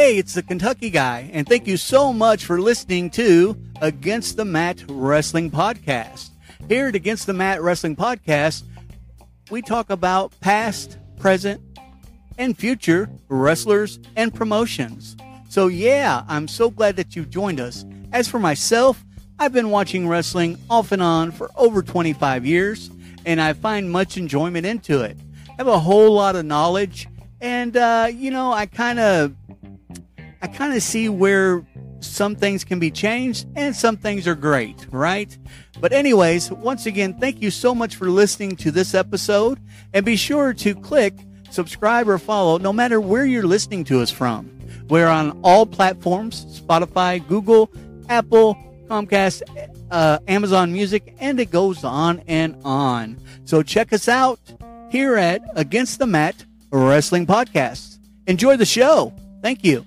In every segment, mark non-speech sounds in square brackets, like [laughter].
Hey, it's the Kentucky guy, and thank you so much for listening to Against the Mat Wrestling Podcast. Here at Against the Mat Wrestling Podcast, we talk about past, present, and future wrestlers and promotions. So, yeah, I'm so glad that you've joined us. As for myself, I've been watching wrestling off and on for over 25 years, and I find much enjoyment into it. I have a whole lot of knowledge, and, uh, you know, I kind of I kind of see where some things can be changed and some things are great, right? But, anyways, once again, thank you so much for listening to this episode. And be sure to click subscribe or follow no matter where you're listening to us from. We're on all platforms Spotify, Google, Apple, Comcast, uh, Amazon Music, and it goes on and on. So check us out here at Against the Mat Wrestling Podcast. Enjoy the show. Thank you.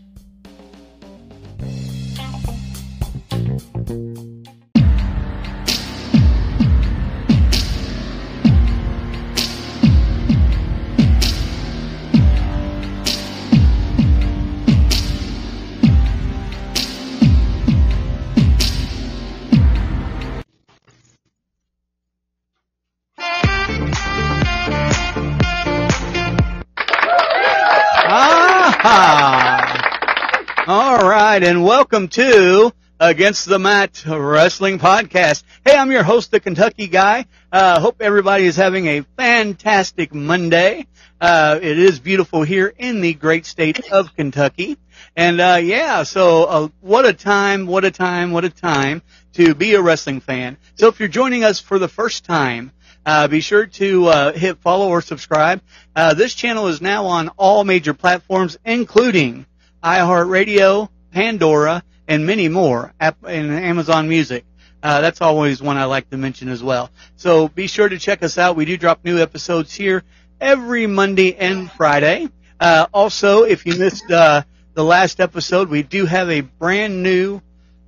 Right, and welcome to Against the Mat Wrestling Podcast. Hey, I'm your host, the Kentucky Guy. Uh, hope everybody is having a fantastic Monday. Uh, it is beautiful here in the great state of Kentucky. And, uh, yeah, so, uh, what a time, what a time, what a time to be a wrestling fan. So if you're joining us for the first time, uh, be sure to uh, hit follow or subscribe. Uh, this channel is now on all major platforms, including iHeartRadio, Pandora, and many more, and Amazon Music. Uh, that's always one I like to mention as well. So be sure to check us out. We do drop new episodes here every Monday and Friday. Uh, also, if you missed uh, the last episode, we do have a brand new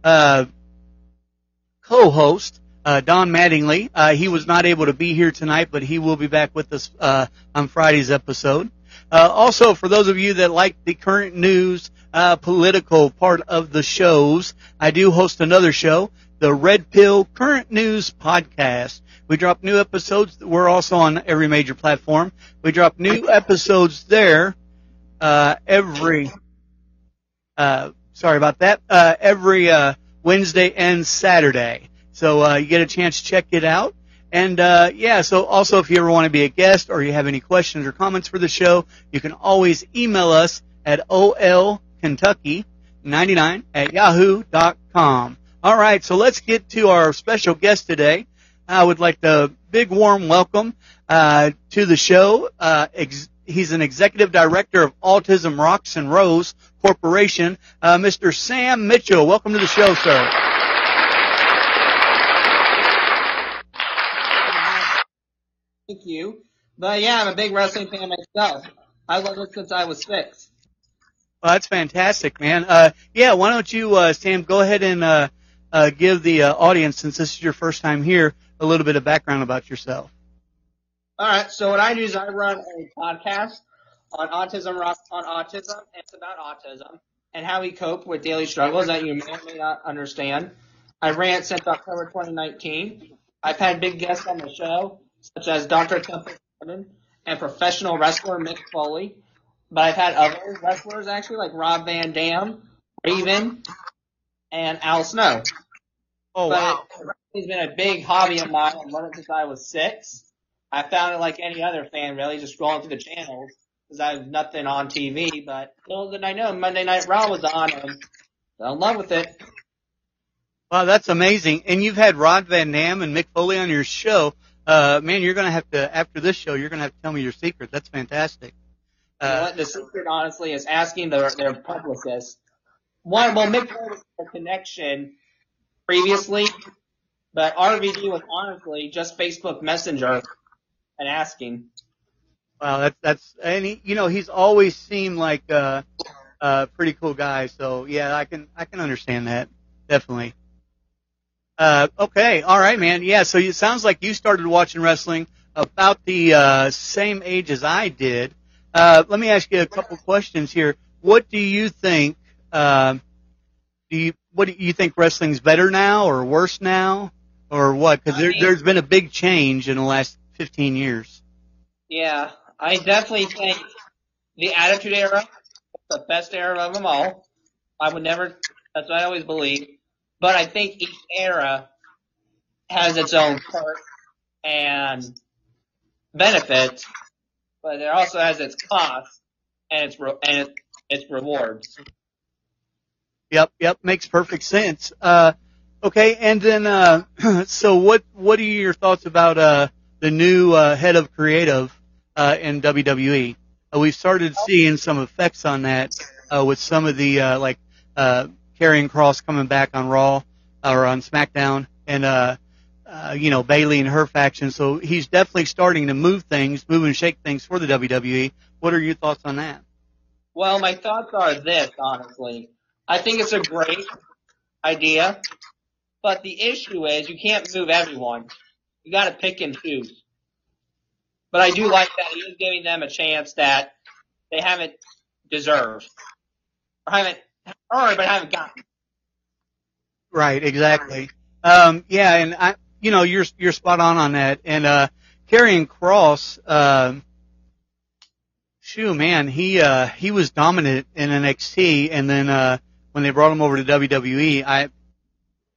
uh, co-host, uh, Don Mattingly. Uh, he was not able to be here tonight, but he will be back with us on Friday's episode. Also, for those of you that like the current news, uh, political part of the shows, I do host another show, the Red Pill Current News Podcast. We drop new episodes. We're also on every major platform. We drop new episodes there uh, every. Uh, sorry about that. Uh, every uh, Wednesday and Saturday. So uh, you get a chance to check it out. And uh, yeah, so also if you ever want to be a guest or you have any questions or comments for the show, you can always email us at olkentucky99 at yahoo.com. All right, so let's get to our special guest today. I would like to big warm welcome uh, to the show. Uh, ex- he's an executive director of Autism Rocks and Rolls Corporation, uh, Mr. Sam Mitchell. Welcome to the show, sir. Thank you. But yeah, I'm a big wrestling fan myself. I love it since I was six. Well, that's fantastic, man. Uh, yeah, why don't you, uh, Sam, go ahead and uh, uh, give the uh, audience, since this is your first time here, a little bit of background about yourself. All right. So what I do is I run a podcast on autism, on autism, it's about autism and how we cope with daily struggles that you may or may not understand. I ran it since October 2019. I've had big guests on the show such as Dr. Temple and professional wrestler Mick Foley. But I've had other wrestlers actually, like Rob Van Dam, Raven, and Al Snow. Oh but wow! It's been a big hobby of mine. I've run it since I was six. I found it like any other fan, really, just scrolling through the channels because I have nothing on TV. But little did I know, Monday Night Raw was on, and fell in love with it. Wow, that's amazing! And you've had Rob Van Dam and Mick Foley on your show uh, man, you're going to have to, after this show, you're going to have to tell me your secret. That's fantastic. You know what? The secret, honestly, is asking their, their publicist. One, well, Mick was a connection previously, but RVD was honestly just Facebook Messenger and asking. Wow, that's, that's, and he, you know, he's always seemed like, uh, a pretty cool guy. So yeah, I can, I can understand that. Definitely. Uh, okay, all right, man. Yeah, so it sounds like you started watching wrestling about the uh, same age as I did. Uh, let me ask you a couple questions here. what do you think? Uh, do you what do you think wrestling's better now or worse now or what? Because there, there's been a big change in the last 15 years. Yeah, I definitely think the Attitude Era is the best era of them all. I would never, that's what I always believe. But I think each era has its own perks and benefits, but it also has its costs and its, re- and its, rewards. Yep, yep, makes perfect sense. Uh, okay, and then uh, [clears throat] so what? What are your thoughts about uh, the new uh, head of creative uh, in WWE? Uh, we've started seeing some effects on that uh, with some of the uh, like uh, Karrion Kross coming back on Raw or on SmackDown, and uh, uh, you know Bayley and her faction. So he's definitely starting to move things, move and shake things for the WWE. What are your thoughts on that? Well, my thoughts are this, honestly. I think it's a great idea, but the issue is you can't move everyone. You gotta pick and choose. But I do like that he is giving them a chance that they haven't deserved. Or haven't earned, but haven't gotten. Right, exactly. Um, yeah, and I, you know, you're you're spot on on that. And uh, Karrion Kross, um, shoo, man, he uh, he was dominant in NXT, and then uh, when they brought him over to WWE, I,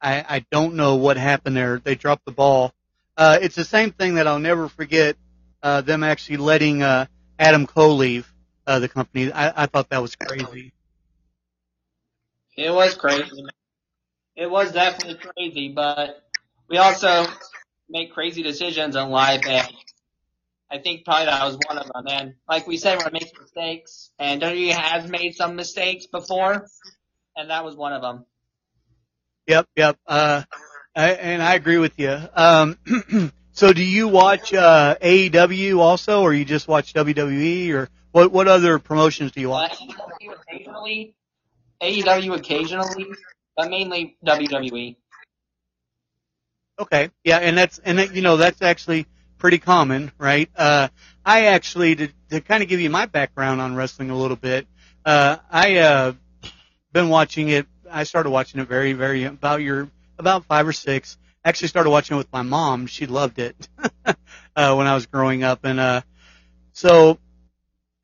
I I don't know what happened there. They dropped the ball. Uh, it's the same thing that I'll never forget. Uh, them actually letting uh, Adam Cole leave uh, the company. I, I thought that was crazy. It was crazy. It was definitely crazy, but we also make crazy decisions in life and I think probably that was one of them. And like we said, we're making mistakes and WWE has made some mistakes before and that was one of them. Yep, yep. Uh, I, and I agree with you. Um, [clears throat] so do you watch uh, AEW also, or you just watch WWE, or what? What other promotions do you Uh, watch? AEW occasionally, AEW occasionally, but mainly. WWE. Okay, yeah, and that's and that, you know that's actually pretty common, right? Uh, I actually to, to kind of give you my background on wrestling a little bit. Uh, I uh, been watching it. I started watching it very, very about your about five or six. Actually, started watching it with my mom. She loved it [laughs] uh, when I was growing up, and uh, so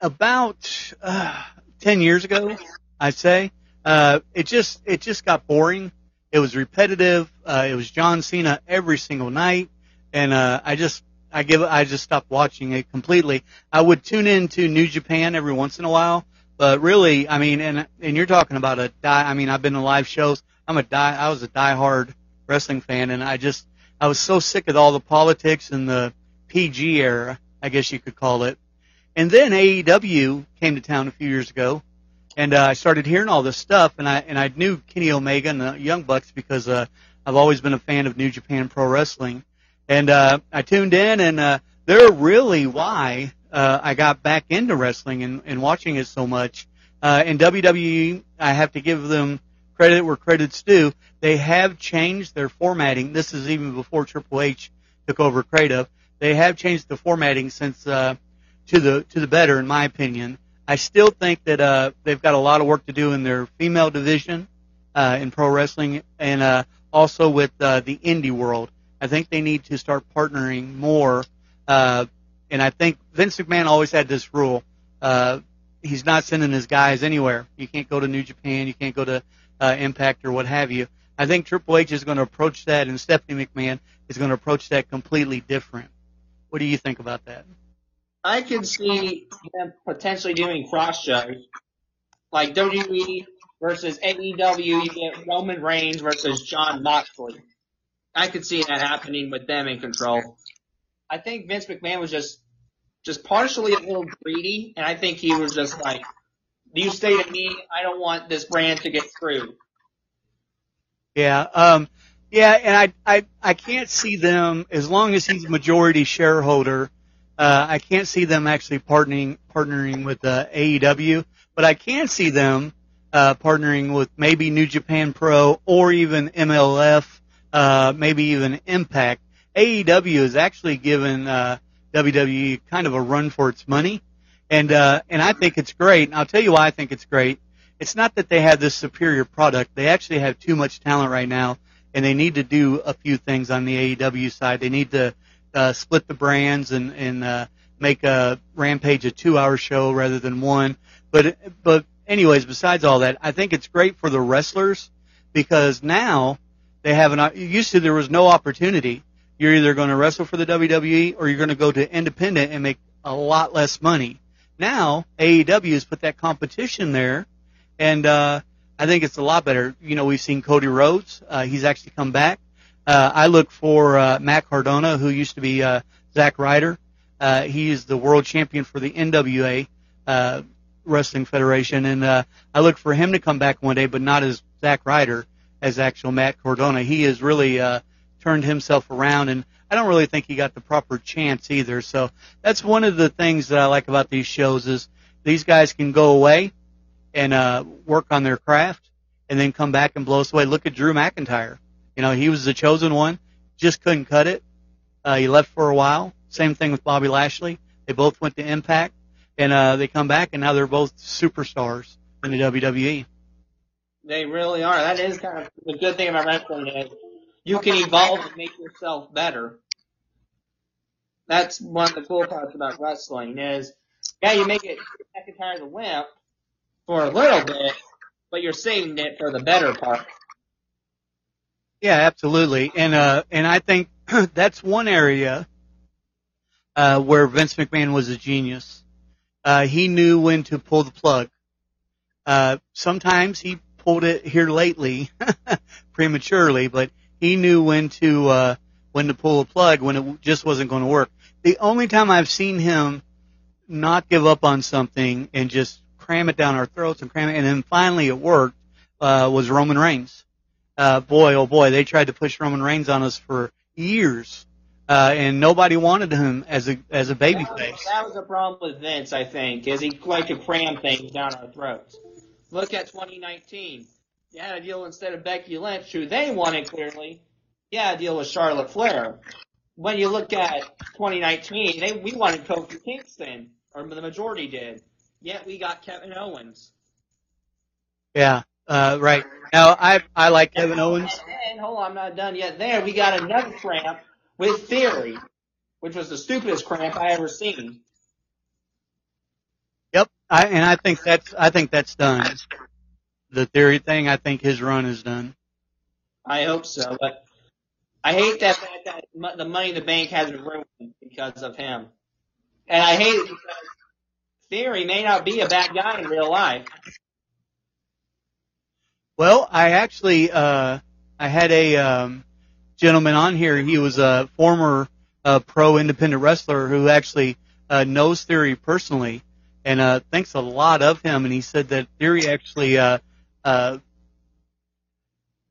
about uh, ten years ago, I'd say uh, it just it just got boring. It was repetitive. Uh, it was John Cena every single night, and uh, I just I give I just stopped watching it completely. I would tune into New Japan every once in a while, but really, I mean, and and you're talking about a die. I mean, I've been to live shows. I'm a die. I was a diehard wrestling fan, and I just I was so sick of all the politics and the PG era, I guess you could call it. And then AEW came to town a few years ago, and uh, I started hearing all this stuff, and I and I knew Kenny Omega and the Young Bucks because uh, I've always been a fan of New Japan Pro Wrestling, and uh, I tuned in, and uh, they're really why uh, I got back into wrestling and, and watching it so much. Uh, and WWE, I have to give them credit where credit's due. They have changed their formatting. This is even before Triple H took over creative. They have changed the formatting since uh, to the to the better, in my opinion. I still think that uh, they've got a lot of work to do in their female division uh, in pro wrestling, and uh, also with uh, the indie world. I think they need to start partnering more. Uh, and I think Vince McMahon always had this rule: uh, he's not sending his guys anywhere. You can't go to New Japan, you can't go to uh, Impact or what have you. I think Triple H is going to approach that, and Stephanie McMahon is going to approach that completely different. What do you think about that? I can see them potentially doing cross shows, like WWE versus AEW. You get Roman Reigns versus Jon Moxley. I could see that happening with them in control. I think Vince McMahon was just just partially a little greedy, and I think he was just like, "You stay to me. I don't want this brand to get screwed." Yeah, um, yeah, and I, I, I can't see them as long as he's majority shareholder. Uh, I can't see them actually partnering partnering with uh, AEW, but I can see them uh, partnering with maybe New Japan Pro or even MLF, uh, maybe even Impact. AEW has actually given uh, WWE kind of a run for its money, and uh, and I think it's great. And I'll tell you why I think it's great. It's not that they have this superior product. They actually have too much talent right now, and they need to do a few things on the AEW side. They need to uh, split the brands and and uh, make a Rampage a two-hour show rather than one. But but anyways, besides all that, I think it's great for the wrestlers because now they have an. Used to there was no opportunity. You're either going to wrestle for the WWE or you're going to go to independent and make a lot less money. Now AEW has put that competition there, and uh, I think it's a lot better. You know, we've seen Cody Rhodes. Uh, he's actually come back. Uh, I look for uh, Matt Cardona, who used to be uh, Zack Ryder. Uh, he is the world champion for the NWA uh, Wrestling Federation, and uh, I look for him to come back one day, but not as Zack Ryder, as actual Matt Cardona. He has really uh, turned himself around, and I don't really think he got the proper chance either. So that's one of the things that I like about these shows is these guys can go away and uh, work on their craft, and then come back and blow us away. Look at Drew McIntyre. You know, he was the chosen one, just couldn't cut it. Uh, he left for a while. Same thing with Bobby Lashley. They both went to Impact, and uh, they come back, and now they're both superstars in the WWE. They really are. That is kind of the good thing about wrestling is you can evolve and make yourself better. That's one of the cool parts about wrestling is, yeah, you make it McIntyre the wimp for a little bit, but you're saving it for the better part. Yeah, absolutely. And uh, and I think [clears throat] that's one area uh, where Vince McMahon was a genius. Uh, he knew when to pull the plug. Uh, sometimes he pulled it here lately, [laughs] prematurely, but he knew when to uh, when to pull the plug when it just wasn't going to work. The only time I've seen him not give up on something and just cram it down our throats and cram it, and then finally it worked uh, was Roman Reigns. Uh, boy, oh boy, they tried to push Roman Reigns on us for years, uh, and nobody wanted him as a as a baby That face. was, that was the problem with Vince, I think, is he liked to cram things down our throats. Look at 2019. You had a deal instead of Becky Lynch, who they wanted clearly. You had a deal with Charlotte Flair. When you look at 2019, they we wanted Kofi Kingston, or the majority did. Yet we got Kevin Owens. Yeah, uh, right. Now I I like Kevin Owens. And hold on, I'm not done yet. There, we got another cramp with Theory, which was the stupidest cramp I ever seen. Yep, I and I think that's I think that's done. The theory thing, I think his run is done. I hope so, but I hate that, that, that the money in the bank has been ruined because of him. And I hate it because Theory may not be a bad guy in real life. Well, I actually uh, I had a um, gentleman on here. He was a former uh, pro independent wrestler who actually uh, knows Theory personally and uh, thinks a lot of him. And he said that Theory actually uh, uh,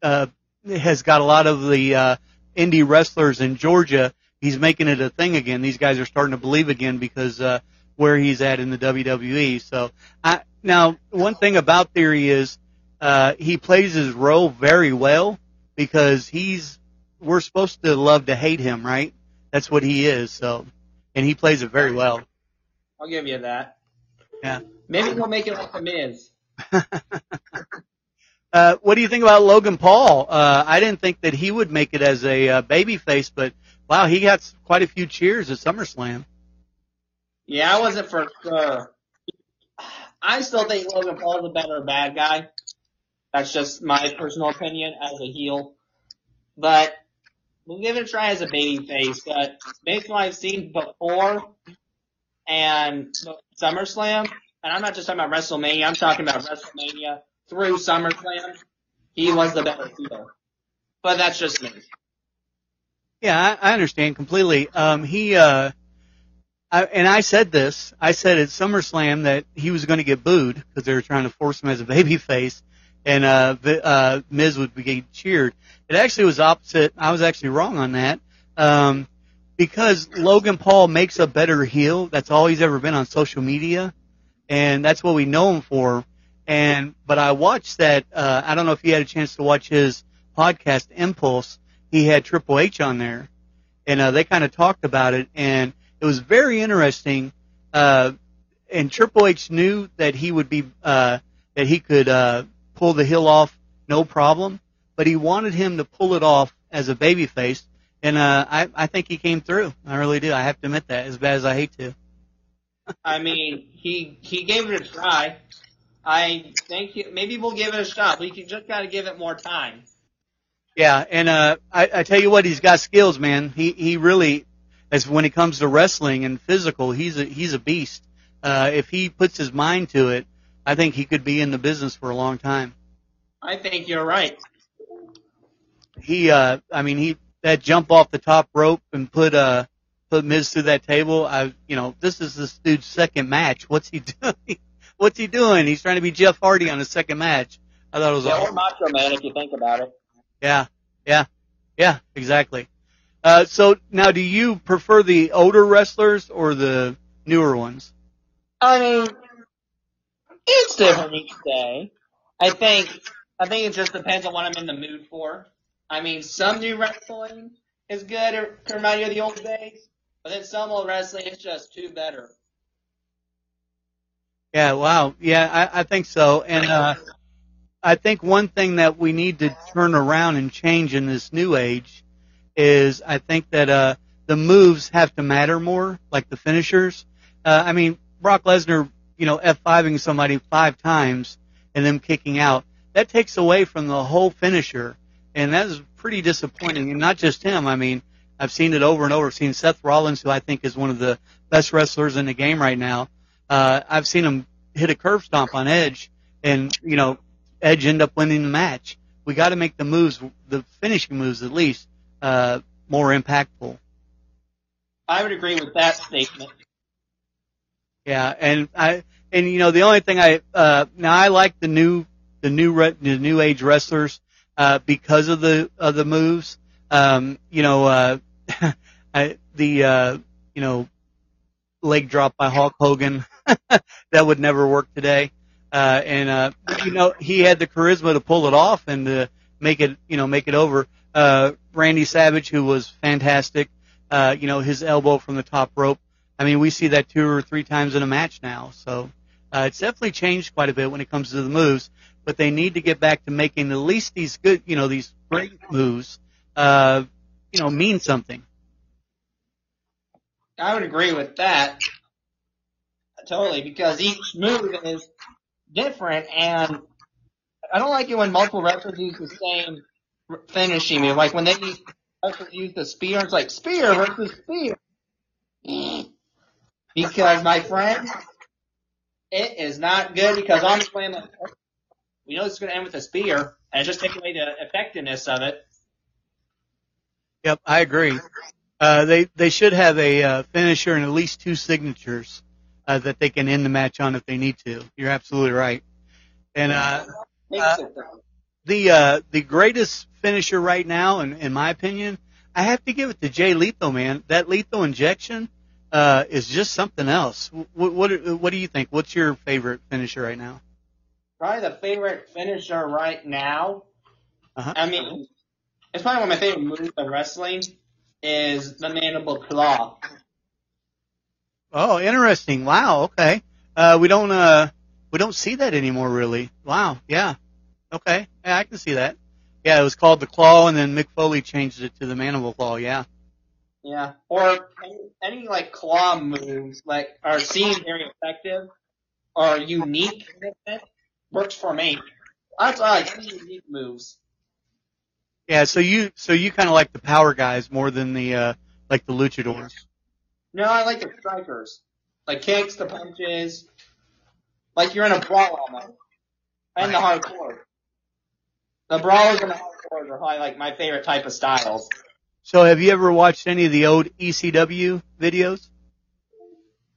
uh, has got a lot of the uh, indie wrestlers in Georgia. He's making it a thing again. These guys are starting to believe again because uh, where he's at in the WWE. So I, now one thing about Theory is uh, he plays his role very well because he's we're supposed to love to hate him, right? That's what he is. So, and he plays it very well. I'll give you that. Yeah. Maybe he'll make it like the Miz. [laughs] uh, what do you think about Logan Paul? Uh, I didn't think that he would make it as a uh, baby face, but wow, he got quite a few cheers at SummerSlam. Yeah, I wasn't for sure. I still think Logan Paul's a better bad guy. That's just my personal opinion as a heel. But we'll give it a try as a baby face. But based on what I've seen before and SummerSlam, and I'm not just talking about WrestleMania, I'm talking about WrestleMania through SummerSlam, he was the better heel. But that's just me. Yeah, I, understand completely. Um, he, uh, I, and I said this. I said at SummerSlam that he was going to get booed because they were trying to force him as a baby face, and uh, Vi- uh, Miz would be cheered. It actually was opposite. I was actually wrong on that. Um, because Logan Paul makes a better heel. That's all he's ever been on social media, and that's what we know him for. And but I watched that. Uh, I don't know if you had a chance to watch his podcast Impaulsive. He had Triple H on there, and uh, they kind of talked about it, and it was very interesting. Uh, and Triple H knew that he would be uh, that he could uh, pull the heel off no problem, but he wanted him to pull it off as a babyface, and uh, I I think he came through. I really do. I have to admit that, as bad as I hate to. [laughs] I mean, he he gave it a try. I think he, maybe we'll give it a shot. We can just got to give it more time. Yeah, and uh, I, I tell you what, he's got skills, man. He he really, as when it comes to wrestling and physical, he's a he's a beast. Uh, if he puts his mind to it, I think he could be in the business for a long time. I think you're right. He, uh, I mean, he that jump off the top rope and put uh put Miz through that table. I, you know, this is this dude's second match. What's he [laughs] doing? What's he doing? He's trying to be Jeff Hardy on his second match. I thought it was Yeah, awesome. or Macho Man if you think about it. Yeah, yeah, yeah, exactly. Uh, so now, do you prefer the older wrestlers or the newer ones? I mean, it's different each day. I think I think it just depends on what I'm in the mood for. I mean, some new wrestling is good can remind you of the old days, but then some old wrestling is just too better. Yeah, wow. Yeah, I, I think so. And uh, I think one thing that we need to turn around and change in this new age is I think that uh, the moves have to matter more, like the finishers. Uh, I mean, Brock Lesnar, you know, F5ing somebody five times and them kicking out, that takes away from the whole finisher. And that is pretty disappointing. And not just him. I mean, I've seen it over and over. I've seen Seth Rollins, who I think is one of the best wrestlers in the game right now. Uh, I've seen him hit a curb stomp on Edge, and you know, Edge end up winning the match. We got to make the moves, the finishing moves at least, uh, more impactful. I would agree with that statement. Yeah, and I and you know the only thing I uh, now I like the new the new re- the new age wrestlers uh, because of the of the moves. Um, you know, uh, [laughs] I, the uh, you know leg drop by Hulk Hogan [laughs] that would never work today. Uh, and uh, you know he had the charisma to pull it off and to make it you know make it over. Uh, Randy Savage, who was fantastic, uh, you know his elbow from the top rope. I mean, we see that two or three times in a match now. So uh, it's definitely changed quite a bit when it comes to the moves. But they need to get back to making at least these good, you know, these great moves, uh, you know, mean something. I would agree with that totally because each move is different, and I don't like it when multiple wrestlers use the same finishing move. Like when they wrestlers use the spear, it's like spear versus spear. Because my friend, it is not good because on the plan, like, we know it's going to end with a spear, and it just takes away the effectiveness of it. Yep, I agree. Uh, they they should have a uh, finisher and at least two signatures uh, that they can end the match on if they need to. You're absolutely right. And uh, Uh, the uh, the greatest finisher right now, in, in my opinion, I have to give it to Jay Lethal, man. That lethal injection uh, is just something else. What, what what do you think? What's your favorite finisher right now? Probably the favorite finisher right now. Uh-huh. I mean, it's probably one of my favorite moves of wrestling is the mandible claw. Oh, interesting. Wow. Okay. Uh, we don't uh, we don't see that anymore, really. Wow. Yeah. Okay. Yeah, I can see that. Yeah, it was called the claw, and then Mick Foley changed it to the mandible claw. Yeah. Yeah. Or any, any like claw moves like are seen very effective or unique works for me. That's all like any unique moves. Yeah. So you so you kind of like the power guys more than the uh, like the luchadors. No, I like the strikers. Like kicks, the punches. Like you're in a brawl almost. And the hardcore. The brawlers and the hardcores are probably like my favorite type of styles. So have you ever watched any of the old ECW videos?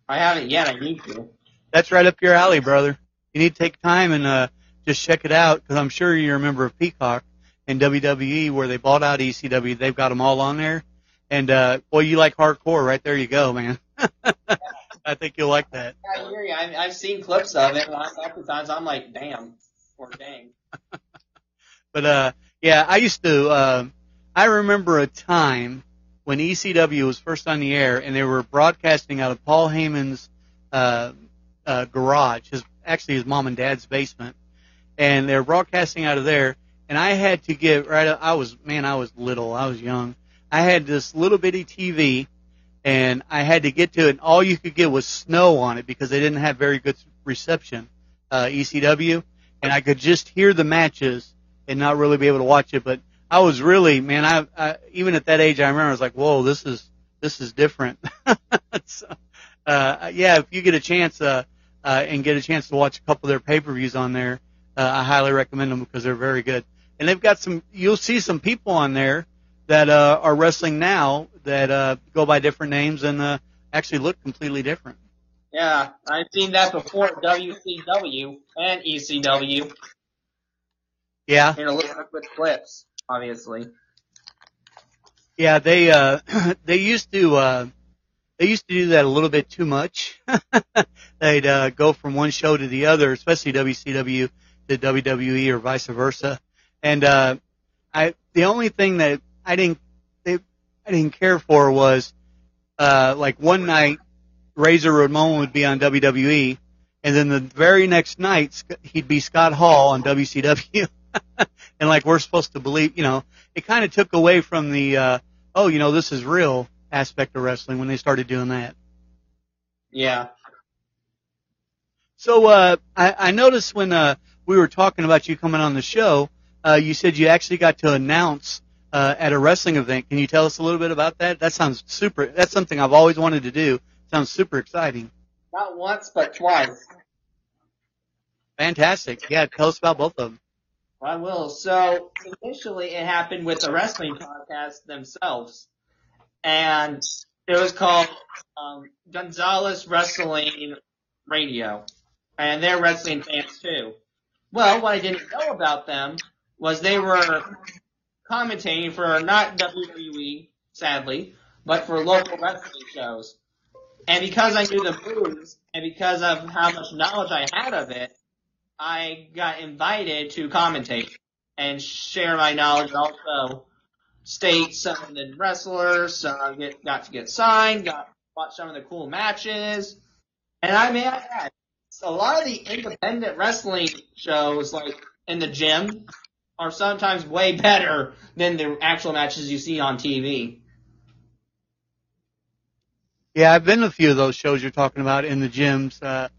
I haven't yet, I need to. That's right up your alley, brother. You need to take time and uh, just check it out because I'm sure you're a member of Peacock and WWE where they bought out ECW. They've got them all on there. And uh, boy, you like hardcore, right there you go, man. [laughs] I think you'll like that. I hear you. I, I've seen clips of it, and I, times I'm like, damn, or dang. [laughs] But uh, yeah, I used to. Uh, I remember a time when ECW was first on the air, and they were broadcasting out of Paul Heyman's uh, uh, garage, his actually his mom and dad's basement, and they're broadcasting out of there. And I had to get right. I was man, I was little, I was young. I had this little bitty TV, and I had to get to it. And all you could get was snow on it because they didn't have very good reception, uh, ECW, and I could just hear the matches and not really be able to watch it. But I was really, man, I, I even at that age, I remember I was like, whoa, this is this is different. [laughs] so, uh, yeah, if you get a chance, uh, uh, and get a chance to watch a couple of their pay-per-views on there, uh, I highly recommend them because they're very good. And they've got some, you'll see some people on there that, uh, are wrestling now that, uh, go by different names and, uh, actually look completely different. Yeah, I've seen that before WCW and ECW. Yeah. In a little bit clips, obviously. Yeah, they uh [clears throat] they used to uh they used to do that a little bit too much. [laughs] They'd uh go from one show to the other, especially WCW to WWE or vice versa. And uh I the only thing that I didn't they, I didn't care for was uh like one night Razor Ramon would be on WWE and then the very next night he'd be Scott Hall on WCW. [laughs] [laughs] and like we're supposed to believe, you know, it kind of took away from the uh oh, you know, this is real aspect of wrestling when they started doing that. Yeah. So uh, I, I noticed when uh, we were talking about you coming on the show, uh, you said you actually got to announce uh, at a wrestling event. Can you tell us a little bit about that? That sounds super. That's something I've always wanted to do. Sounds super exciting. Not once, but twice. Fantastic. Yeah, tell us about both of them. I will. So initially, it happened with the wrestling podcast themselves, and it was called um, Gonzalez Wrestling Radio, and they're wrestling fans too. Well, what I didn't know about them was they were commentating for not WWE, sadly, but for local wrestling shows. And because I knew the moves, and because of how much knowledge I had of it, I got invited to commentate and share my knowledge. Also, state some of the wrestlers. Uh, get got to get signed. Got watch some of the cool matches. And I may add, a lot of the independent wrestling shows, like in the gym, are sometimes way better than the actual matches you see on TV. Yeah, I've been to a few of those shows you're talking about in the gyms. Uh,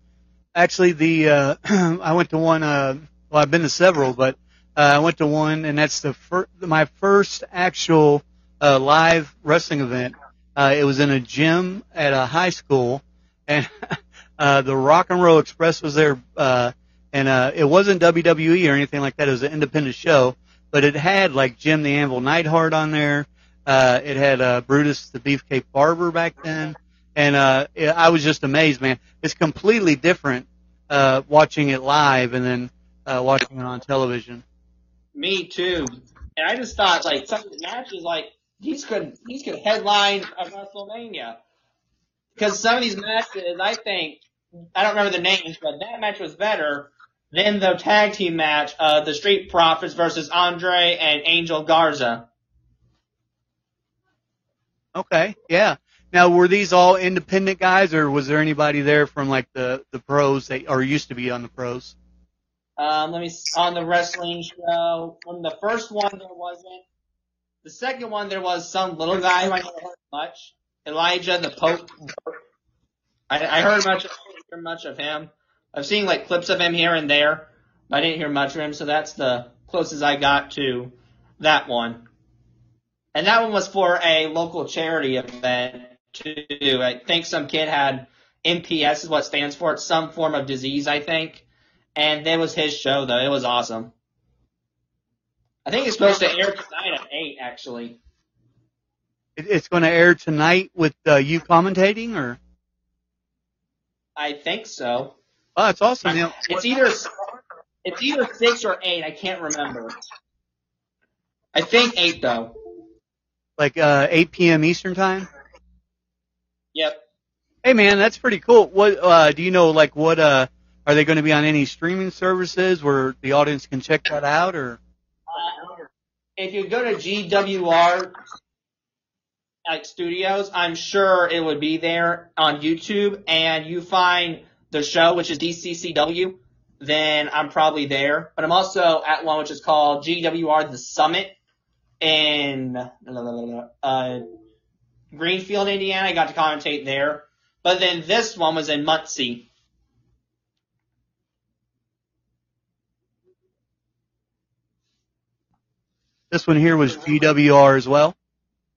actually, the uh, [clears throat] I went to one. Uh, well, I've been to several, but uh, I went to one, and that's the fir- my first actual uh, live wrestling event. Uh, it was in a gym at a high school, [laughs] and uh, the Rock and Roll Express was there, uh, and uh, it wasn't WWE or anything like that. It was an independent show, but it had like Jim the Anvil Neidhart on there. Uh, it had uh, Brutus the Beefcake Barber back then, and uh, I was just amazed, man. It's completely different uh, watching it live and then uh, watching it on television. Me too. And I just thought like some of the matches, like these could these could headline a WrestleMania because some of these matches, I think I don't remember the names, but that match was better than the tag team match of the Street Profits versus Andre and Angel Garza. Okay, yeah. Now, were these all independent guys, or was there anybody there from like the the pros that or used to be on the pros? Um, let me on the wrestling show. On the first one, there wasn't. The second one, there was some little guy who I never heard much. Elijah the Pope. I, I heard much. I hear much of him. I've seen like clips of him here and there, but I didn't hear much of him. So that's the closest I got to that one. And that one was for a local charity event too. I think some kid had MPS is what stands for. It's some form of disease, I think. And that was his show though. It was awesome. I think it's supposed to air tonight at eight, actually. It's going to air tonight with uh, you commentating, or I think so. oh, that's awesome. It's either it's either six or eight. I can't remember. I think eight though. like uh, 8 p.m. Eastern time. Yep. Hey man, that's pretty cool. What uh, do you know? Like, what uh, are they going to be on any streaming services where the audience can check that out? Or Uh, if you go to GWR like studios, I'm sure it would be there on YouTube, and you find the show, which is DCCW, then I'm probably there. But I'm also at one which is called GWR The Summit in uh, Greenfield, Indiana. I got to commentate there. But then this one was in Muncie. This one here was GWR as well.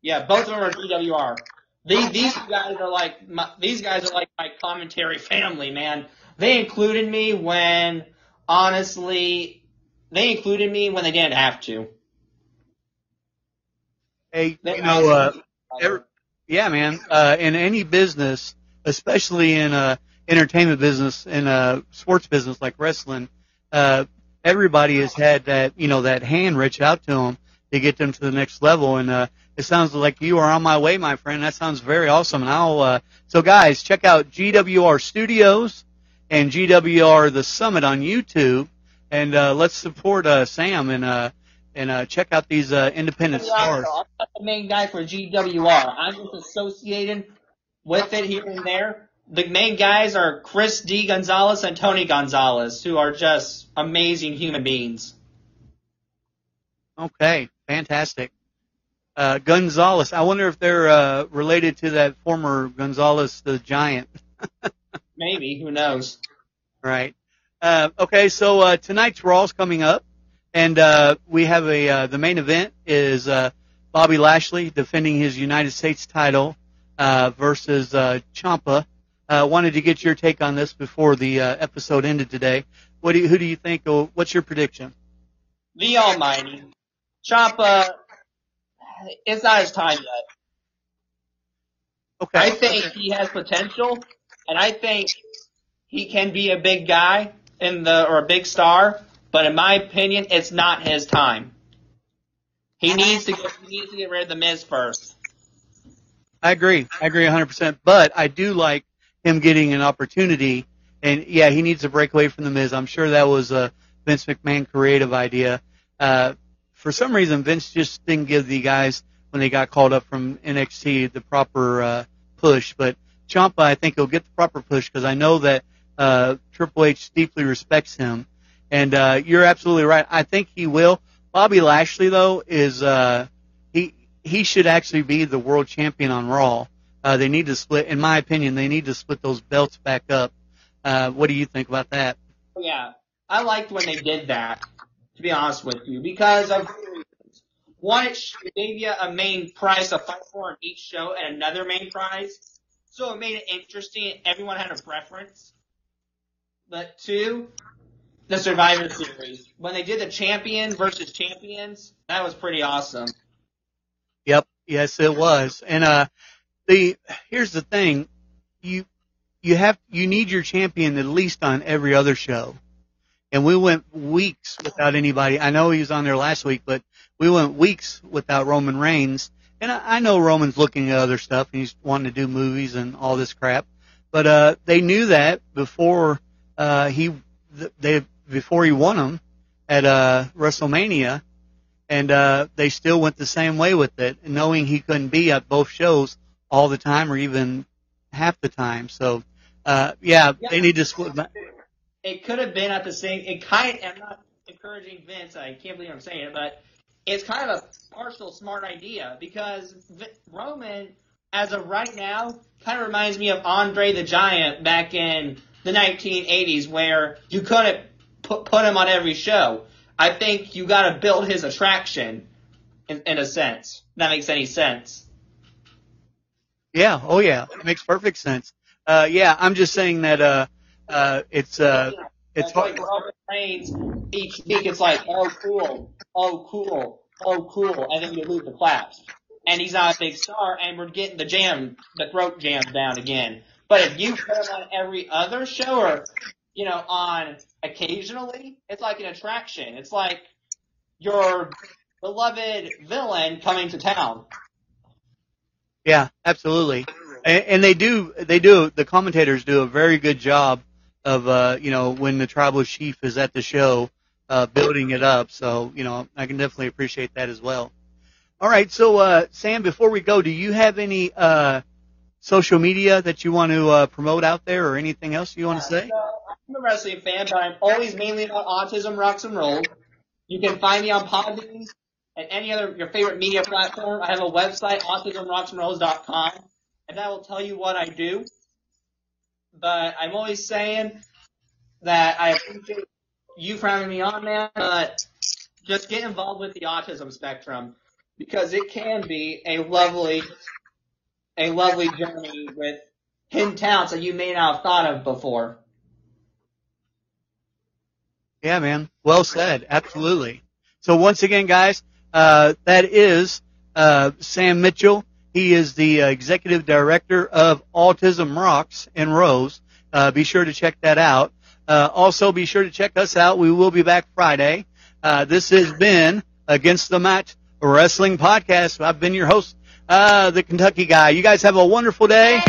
Yeah, both of them are GWR. These these guys are like my, these guys are like my commentary family, man. They included me when honestly they included me when they didn't have to. Hey, you know, uh, every, yeah, man. Uh, in any business, especially in a entertainment business, in a sports business like wrestling, uh, everybody has had that, you know, that hand reach out to them to get them to the next level. And uh, it sounds like you are on my way, my friend. That sounds very awesome. And I'll uh, so guys, check out GWR Studios and GWR The Summit on YouTube, and uh, let's support uh, Sam and uh, and uh, check out these uh, independent stars. I'm not the main guy for GWR. I'm just associated with it here and there. The main guys are Chris D. Gonzalez and Tony Gonzalez, who are just amazing human beings. Okay, fantastic. Uh, Gonzalez. I wonder if they're uh, related to that former Gonzalez the Giant. [laughs] Maybe. Who knows? Right. Uh, okay, so uh, tonight's Raw's coming up, and uh, we have a uh, the main event is uh, Bobby Lashley defending his United States title uh, versus uh, Ciampa. Uh, wanted to get your take on this before the uh, episode ended today. What do you, who do you think? Or what's your prediction? The Almighty. Ciampa. it's not his time yet. Okay. I think he has potential, and I think he can be a big guy in the or a big star. But in my opinion, it's not his time. He needs to get he needs to get rid of the Miz first. I agree. I agree 100%. But I do like him getting an opportunity. And yeah, he needs to break away from the Miz. I'm sure that was a Vince McMahon creative idea. Uh, for some reason, Vince just didn't give the guys when they got called up from NXT the proper uh, push. But Ciampa, I think he'll get the proper push because I know that uh, Triple H deeply respects him. And uh, you're absolutely right. I think he will. Bobby Lashley, though, is uh, he he should actually be the world champion on Raw. Uh, they need to split, in my opinion, they need to split those belts back up. Uh, what do you think about that? Yeah, I liked when they did that. To be honest with you, because of. One, it gave you a main prize to fight for on each show, and another main prize, so it made it interesting. Everyone had a preference. But two, the Survivor Series when they did the champion versus champions, that was pretty awesome. Yep. Yes, it was. And uh, the here's the thing, you you have you need your champion at least on every other show. And we went weeks without anybody. I know he was on there last week, but we went weeks without Roman Reigns. And I, I know Roman's looking at other stuff and he's wanting to do movies and all this crap. But uh, they knew that before uh, he they before he won them at uh, WrestleMania, and uh, they still went the same way with it, knowing he couldn't be at both shows all the time or even half the time. So, uh, yeah, Yeah. they need to split. It could have been at the same. It kind. I'm not encouraging Vince. I can't believe I'm saying it, but it's kind of a partial smart idea because Roman, as of right now, kind of reminds me of Andre the Giant back in the 1980s, where you couldn't put put him on every show. I think you got to build his attraction, in, in a sense. That makes any sense. Yeah, oh yeah, it makes perfect sense. Uh, yeah, I'm just saying that uh, uh, it's uh, it's It's like Roman Reigns each week. It's like, oh cool, oh cool, oh cool, and then you lose the claps. And he's not a big star, and we're getting the jam, the throat jam down again. But if you put him on every other show, or you know, on occasionally, it's like an attraction. It's like your beloved villain coming to town. Yeah, absolutely. And, and they do, they do, the commentators do a very good job of, uh, you know, when the tribal chief is at the show, uh, building it up. So, you know, I can definitely appreciate that as well. All right. So, uh, Sam, before we go, do you have any, uh, social media that you want to uh, promote out there, or anything else you want to say? So, I'm a wrestling fan, but I'm always mainly about autism, rocks and rolls. You can find me on Podbean and any other your favorite media platform. I have a website, autismrocksandrolls.com, and that will tell you what I do. But I'm always saying that I appreciate you for having me on, man. But just get involved with the autism spectrum because it can be a lovely, a lovely journey with hidden talents that you may not have thought of before. Yeah, man. Well said. Absolutely. So once again, guys, uh, that is uh, Sam Mitchell. He is the uh, executive director of Autism Rocks and Rolls. Uh, be sure to check that out. Uh, also, be sure to check us out. We will be back Friday. Uh, this has been Against the Mat Wrestling Podcast. I've been your host, the Kentucky guy. You guys have a wonderful day.